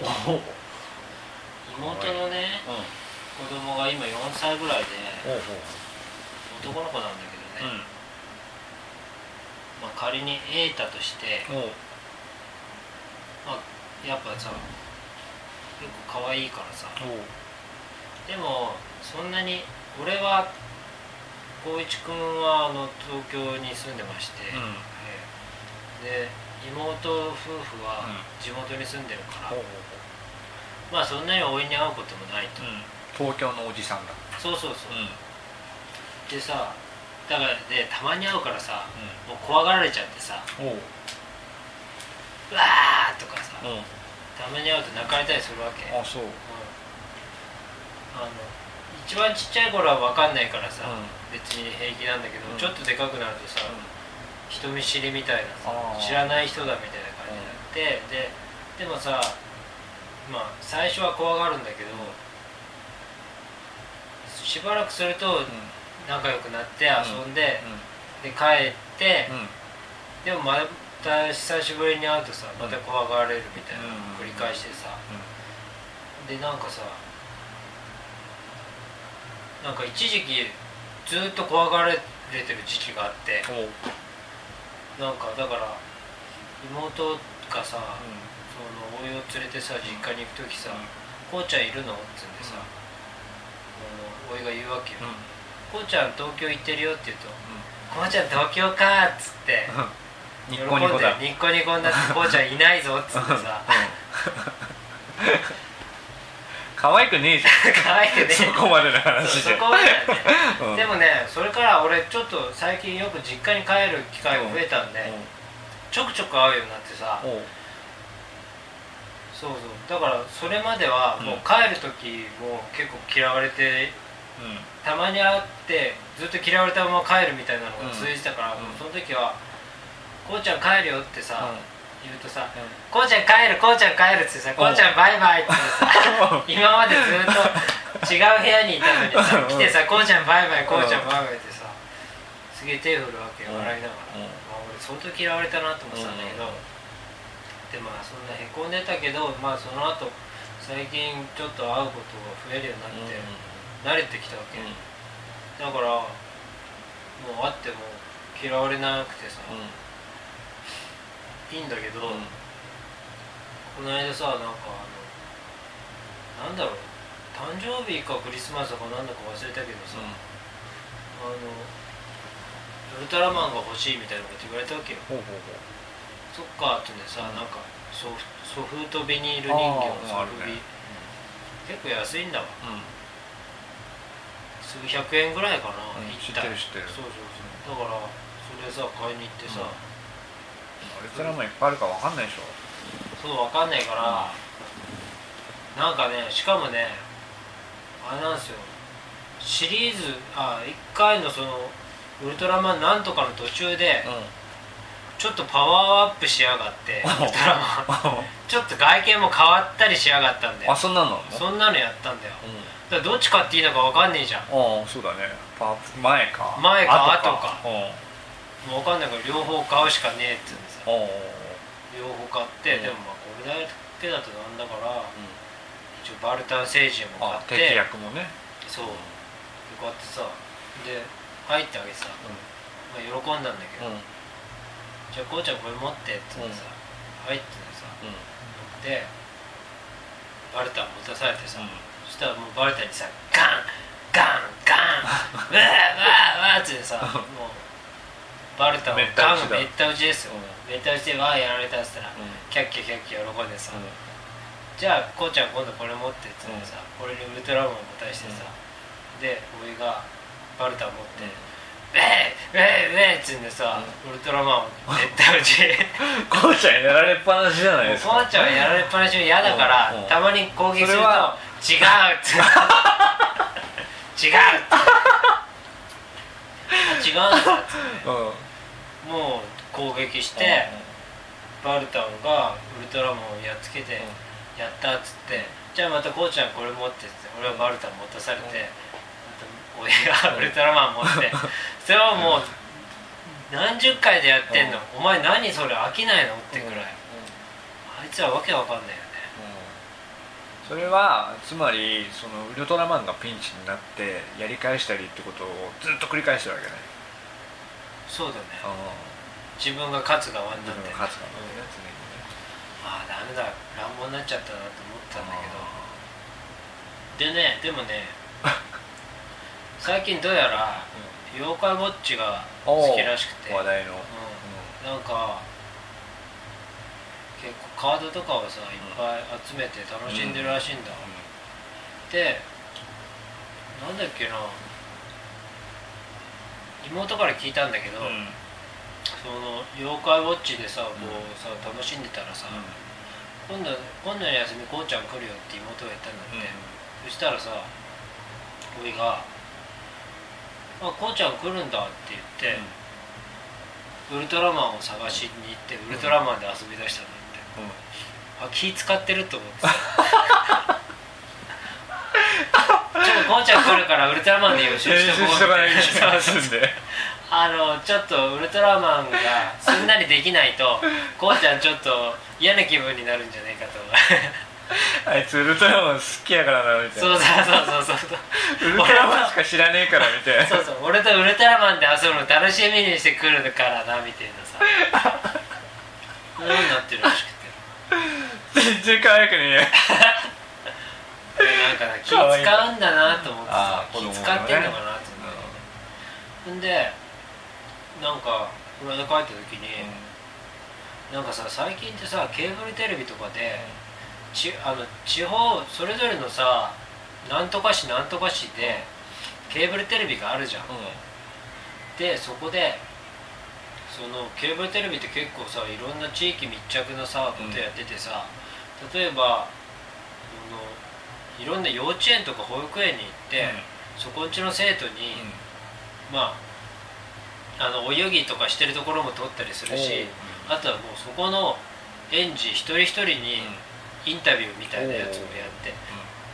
妹のね子供が今4歳ぐらいで男の子なんだけどね、まあ、仮に瑛太として、まあ、やっぱさ結構可愛いからさでもそんなに俺は光一君はあの東京に住んでまして、ええ。で妹夫婦は地元に住んでるから、まあそんなにおいに会うこともないと、東京のおじさんだ。そうそうそう、でさだからでたまに会うからさもう怖がられちゃってさおお「うわー!」とかさたまに会うと泣かれたりするわけ、うんあそう。あの一番ちっちゃい頃は分かんないからさ、うん。別に平気なんだけど、うん。ちょっとでかくなるとさ、人見知りみたいなさ知らない人だみたいな感じになって、ででもさまあ最初は怖がるんだけど、しばらくすると仲良くなって遊んで、で帰って、でもまた久しぶりに会うとさまた怖がられるみたいな繰り返してさ、でなんかさなんか一時期ずっと怖がられてる時期があってなんかだから妹がさ、そのおいを連れてさ実家に行く時さ「こうちゃんいるの?」っつうん。でさ、おいが言うわけよ「こうちゃん東京行ってるよ」って言うと「こうちゃん東京か」っつってニッコニコだ喜んでニッコニコになって「こうちゃんいないぞ」っつってさ可愛くねえじ 可愛くねゃんそこまでの話でそこまで。だよねうん。でもねそれから俺ちょっと最近よく実家に帰る機会が増えたんで、ちょくちょく会うようになってさ、おうそうそう。だからそれまではもう帰る時も結構嫌われてたまに会ってずっと嫌われたまま帰るみたいなのが続いてたから、その時は「こうちゃん帰るよ」ってさ、うん言うとさ「こうちゃん帰るこうちゃん帰る」ってさ「こうちゃんバイバイ」ってさ今までずっと違う部屋にいたのにさうん。来てさ「こうちゃんバイバイこうちゃんバイバイ」ってさすげえ手振るわけようん。笑いながら、うん。まあ、俺相当嫌われたなと思ってたんだけど、でまあそんなへこんでたけどまあその後最近ちょっと会うことが増えるようになって、慣れてきたわけ、だからもう会っても嫌われなくてさ、いいんだけど、この間さなんかあのなんだろう。誕生日かクリスマスかなんだか忘れたけどさ、あのウルトラマンが欲しいみたいなこと言われたわけよ。ほうほうそっかってねさ、うん。なんかソフソフトビニール人形あーあるソフビ、ね。結構安いんだわ。ほううん。数百円ぐらいかな、うん一体。知ってる知ってる。そうそうそう。だからそれさ買いに行ってさ、ウルトラマンいっぱいあるかわかんないでしょ。そうわかんないから、なんかねしかもねあれなんですよ。シリーズあ1回のそのウルトラマンなんとかの途中でちょっとパワーアップしやがってウルトラマン。ちょっと外見も変わったりしやがったんだよ。あそんなのそんなのやったんだよ。うん。だからどっち買っていいのかわかんねえじゃん。ああそうだね。パ前か。前か後後か。うん。もうわかんないから両方買うしかねえって言うんでさおう両方買って、うん。でもまあこれだけだとなんだから、一応バルタン星人もあ買って敵役もね。そう。でこうやってさで入ってあげてさ、まあ、喜んだんだけど、うん。じゃあこうちゃんこれ持ってって言ってさ、入ってさでバルタン持たされてさ、そしたらもうバルタンにさガンガンガン うわーわーわーってさもうバルタンをめった打ちだガンめった打ちですよ、めった打ちでわーやられたっつったら、うキャッキャキャッキャ喜んでさ、じゃあこうちゃん今度これ持ってって言ってさ、俺にウルトラマンを持たしてさ、で俺がバルタン持って「ウェイウェイウェイ!」っつうんでさ、ウルトラマンをめった打ちこうちゃんやられっぱなしじゃないですかこうちゃんはやられっぱなしが嫌だから、たまに攻撃するとそれは「違う」って違うってあ違うんだっつってうんもう攻撃して、バルタンがウルトラマンをやっつけて、やったっつってじゃあまたこうちゃんこれ持ってっつって俺はバルタン持たされて、また俺がウルトラマン持って。それをもう何十回でやってんの、お前何それ飽きないの？ってぐらい、あいつらわけわかんないよね。それはつまりそのウルトラマンがピンチになってやり返したりってことをずっと繰り返してるわけねそうだね。あ自分が勝つ側になって自分が勝つからねうん常にねああダメだ。乱暴になっちゃったなと思ったんだけど。でねでもね 最近どうやら妖怪ウォッチが好きらしくて、話題の、うん、なんか結構カードとかをさいっぱい集めて楽しんでるらしいんだ、でなんだっけな妹から聞いたんだけど、うん。その妖怪ウォッチでさこうさ楽しんでたらさ、今度今度の休みこうちゃん来るよって妹が言ったんだって、そしたらさおいが「あこうちゃん来るんだ」って言って、ウルトラマンを探しに行ってウルトラマンで遊び出したんだって、あ気使ってると思って さちょっとこうちゃん来るからウルトラマンで予習しとこうみたいあのちょっとウルトラマンがすんなりできないと こうちゃんちょっと嫌な気分になるんじゃないかと。あいつウルトラマン好きやからなみたいな。そうそうそうそうそう。ウルトラマンしか知らねえからみたいな。そうそう俺とウルトラマンで遊ぶの楽しみにしてくるからなみたいなさ。そうなってるらしくて。全然可愛くねえ かな気使うんだなと思ってさ気使ってんのかなと思ってほん。でなんかこの間帰った時に、なんかさ最近ってさケーブルテレビとかで、ちあの地方それぞれのさなんとか市なんとか市でケーブルテレビがあるじゃん、でそこでそのケーブルテレビって結構さいろんな地域密着のさことやっててさ、例えばいろんな幼稚園とか保育園に行って、そこんちの生徒に、まああのお遊戯とかしてるところも撮ったりするしあとはもうそこの園児一人一人にインタビューみたいなやつもやって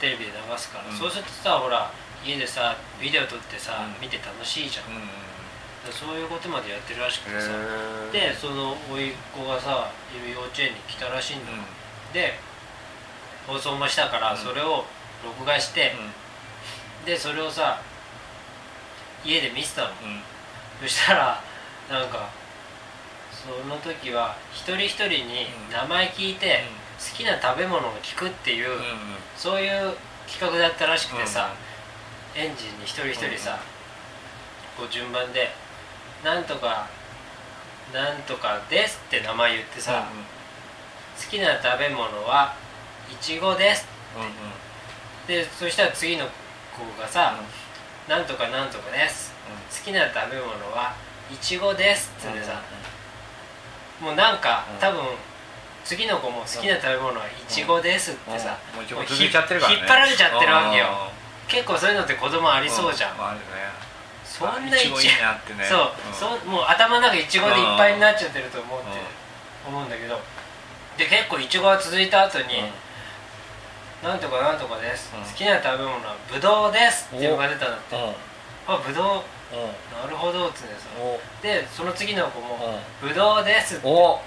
テレビで流すから、うん。そうするとさほら家でさビデオ撮ってさ、うん。見て楽しいじゃん、そういうことまでやってるらしくてさ、へでその甥っ子がさいる幼稚園に来たらしいんだ。よ、で放送もしたからうん。それを録画して、でそれをさ家で見てたの。うん。そしたらなんかその時は一人一人に名前聞いて好きな食べ物を聞くっていう、そういう企画だったらしくてさ、園児に一人一人さ、こう順番で「なんとかなんとかです」って名前言ってさ、好きな食べ物はいちごです。でそしたら次の子がさ「なんとかなんとかです」好きな食べ物はいちごですって言ってさ、もうなんか、うん。多分次の子も好きな食べ物はいちごですってさ、もう引っ張られちゃってるわけよ。結構そういうのって子供ありそうじゃん、あるね。そんないちいいいなってね。そう、そうもう頭の中いちごでいっぱいになっちゃってると思って、うん。思うんだけど。で結構いちごが続いた後に、なんとかなんとかです、うん。好きな食べ物はぶどうですっていうのが出たんだって、あぶどうなるほどっつってさでその次の子も「ぶどうです」って。お。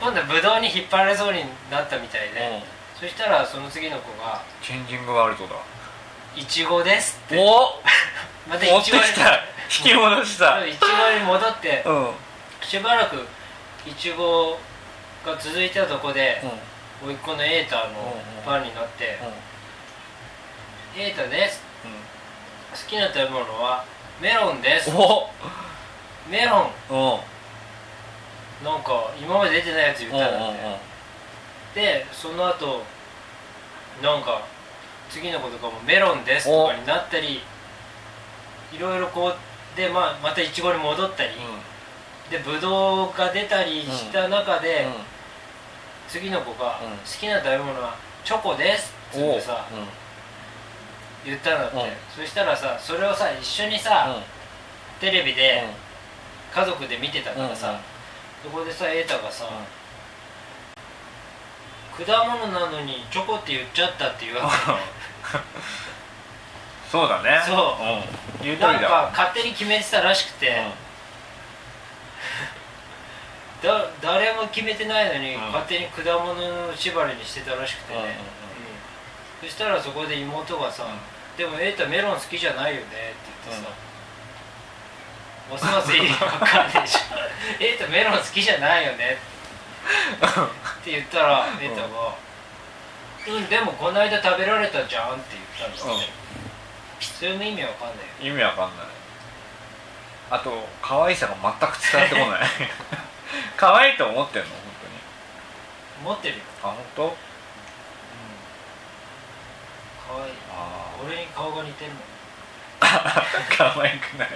今度はぶどうに引っ張られそうになったみたいで、そしたらその次の子がチェンジングワールドだ「いちごです」って。お。また持っいちごにてきた。引き戻した。いちごに戻ってうん。しばらくいちごが続いてたとこで甥っ子の瑛太のファンになって「瑛太です。好きな食べ物はメロンです。おメロン。おなんか今まで出てないやつ言ったんだって。でその後なんか次の子とかもメロンですとかになったりいろいろこうで、まあ、またいちごに戻ったり、でぶどうが出たりした中で、次の子が、うん。好きな食べ物はチョコです」って言ってさ、言ったんだって、うん。そしたらさそれをさ一緒にさ、テレビで家族で見てたからさ、そこでさ瑛太がさ、果物なのにチョコって言っちゃったっていうわ そうだね。そう。うん。言うけなん通りだ。か勝手に決めてたらしくて、だ誰も決めてないのに、うん。勝手に果物の縛りにしてたらしくてね、うんそしたらそこで妹がさ「でも瑛太メロン好きじゃないよね」って言ってさ、ますます意味わかんないじゃん。瑛太メロン好きじゃないよねって。言ったら瑛太が「うんでもこの間食べられたじゃん」って言ったんですよね、それも意味わかんないよ意味わかんない。あと可愛さが全く伝わってこない 可愛いと思ってんの？本持ってるよ。当にあ本当？かわいい。あ俺に顔が似てるもん。あ 可愛くない